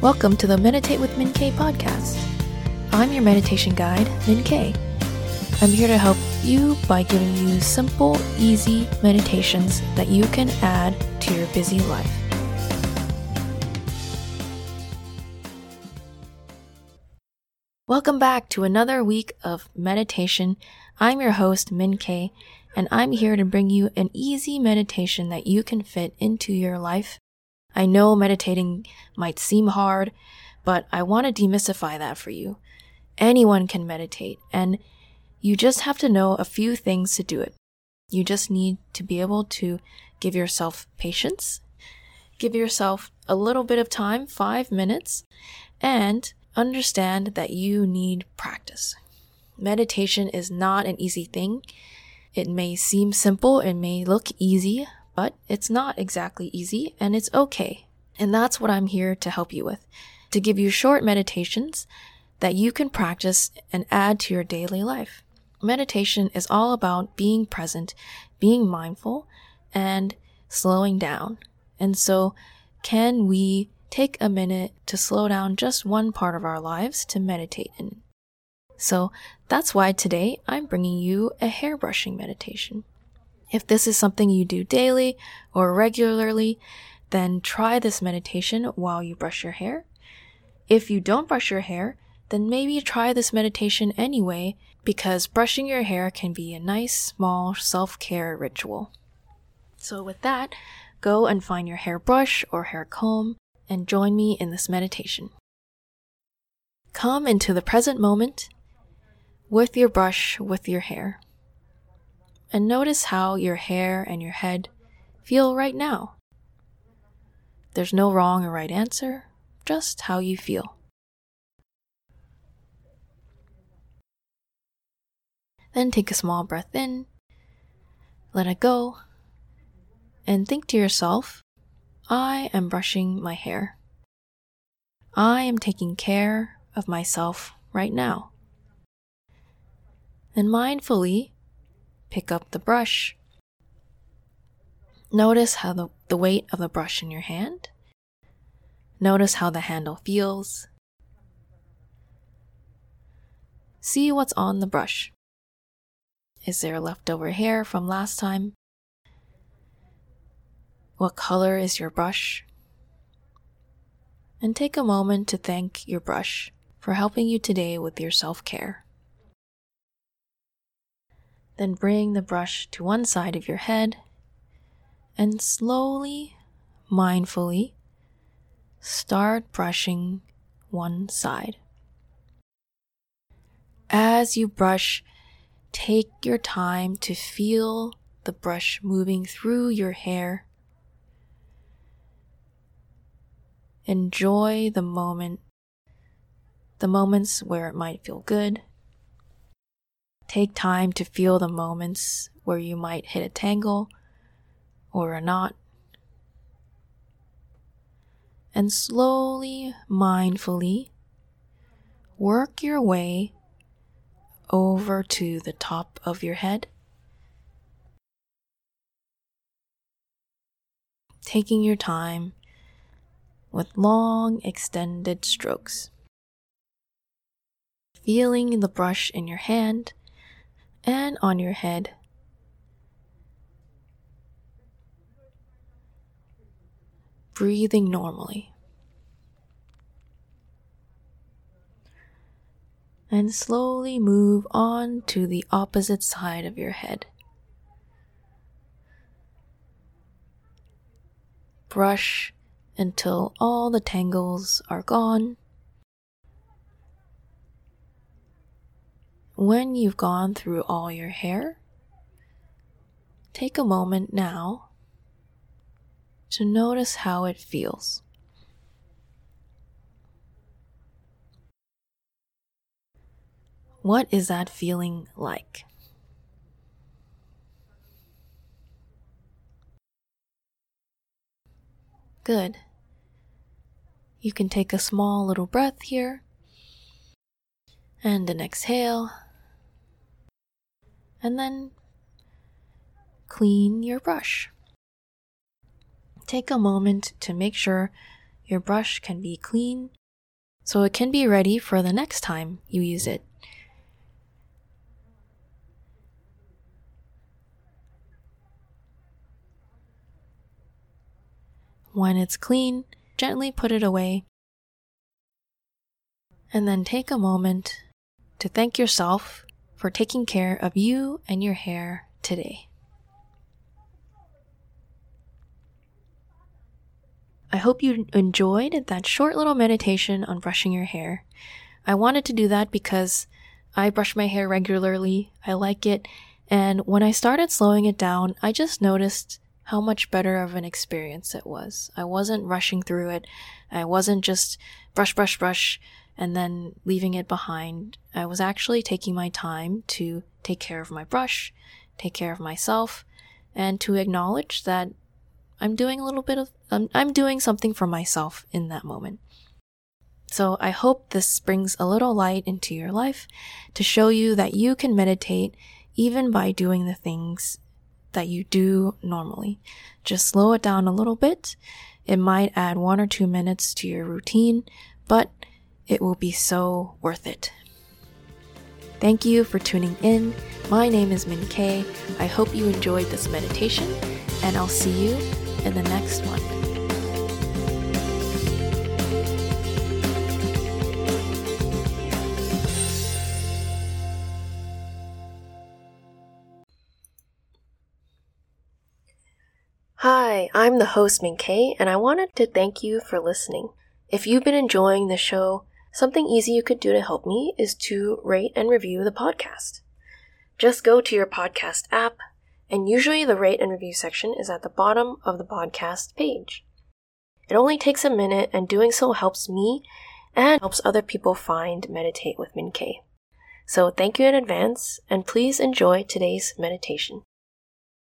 Welcome to the Meditate with Min K podcast. I'm your meditation guide, Min K. I'm here to help you by giving you simple, easy meditations that you can add to your busy life. Welcome back to another week of meditation. I'm your host, Min K, and I'm here to bring you an easy meditation that you can fit into your life I know meditating might seem hard, but I want to demystify that for you. Anyone can meditate, and you just have to know a few things to do it. You just need to be able to give yourself patience, give yourself a little bit of time, five minutes, and understand that you need practice. Meditation is not an easy thing. It may seem simple, it may look easy, but it's not exactly easy and it's okay. And that's what I'm here to help you with, to give you short meditations that you can practice and add to your daily life. Meditation is all about being present, being mindful, and slowing down. And so, can we take a minute to slow down just one part of our lives to meditate in? So, that's why today I'm bringing you a hair brushing meditation. If this is something you do daily or regularly, then try this meditation while you brush your hair. If you don't brush your hair, then maybe try this meditation anyway because brushing your hair can be a nice small self-care ritual. So with that, go and find your hairbrush or hair comb and join me in this meditation. Come into the present moment with your brush with your hair and notice how your hair and your head feel right now. There's no wrong or right answer, just how you feel. Then take a small breath in, let it go, and think to yourself, I am brushing my hair. I am taking care of myself right now. And mindfully pick up the brush. Notice how the, the weight of the brush in your hand. Notice how the handle feels. See what's on the brush. Is there leftover hair from last time? What color is your brush? And take a moment to thank your brush for helping you today with your self care. Then bring the brush to one side of your head and slowly, mindfully, start brushing one side. As you brush, take your time to feel the brush moving through your hair. Enjoy the moment, the moments where it might feel good Take time to feel the moments where you might hit a tangle or a knot. And slowly, mindfully, work your way over to the top of your head. Taking your time with long, extended strokes. Feeling the brush in your hand and on your head. Breathing normally. And slowly move on to the opposite side of your head. Brush until all the tangles are gone When you've gone through all your hair, take a moment now to notice how it feels. What is that feeling like? Good. You can take a small little breath here and an exhale and then clean your brush. Take a moment to make sure your brush can be clean so it can be ready for the next time you use it. When it's clean, gently put it away. And then take a moment to thank yourself for taking care of you and your hair today. I hope you enjoyed that short little meditation on brushing your hair. I wanted to do that because I brush my hair regularly. I like it. And when I started slowing it down, I just noticed how much better of an experience it was. I wasn't rushing through it. I wasn't just brush, brush, brush, and then leaving it behind. I was actually taking my time to take care of my brush, take care of myself, and to acknowledge that I'm doing a little bit of, um, I'm doing something for myself in that moment. So I hope this brings a little light into your life to show you that you can meditate even by doing the things that you do normally. Just slow it down a little bit. It might add one or two minutes to your routine, but it will be so worth it. Thank you for tuning in. My name is Min Kay. I hope you enjoyed this meditation, and I'll see you in the next one. Hi, I'm the host Min Kay, and I wanted to thank you for listening. If you've been enjoying the show, something easy you could do to help me is to rate and review the podcast. Just go to your podcast app, and usually the rate and review section is at the bottom of the podcast page. It only takes a minute, and doing so helps me and helps other people find Meditate with Min Kay. So thank you in advance, and please enjoy today's meditation.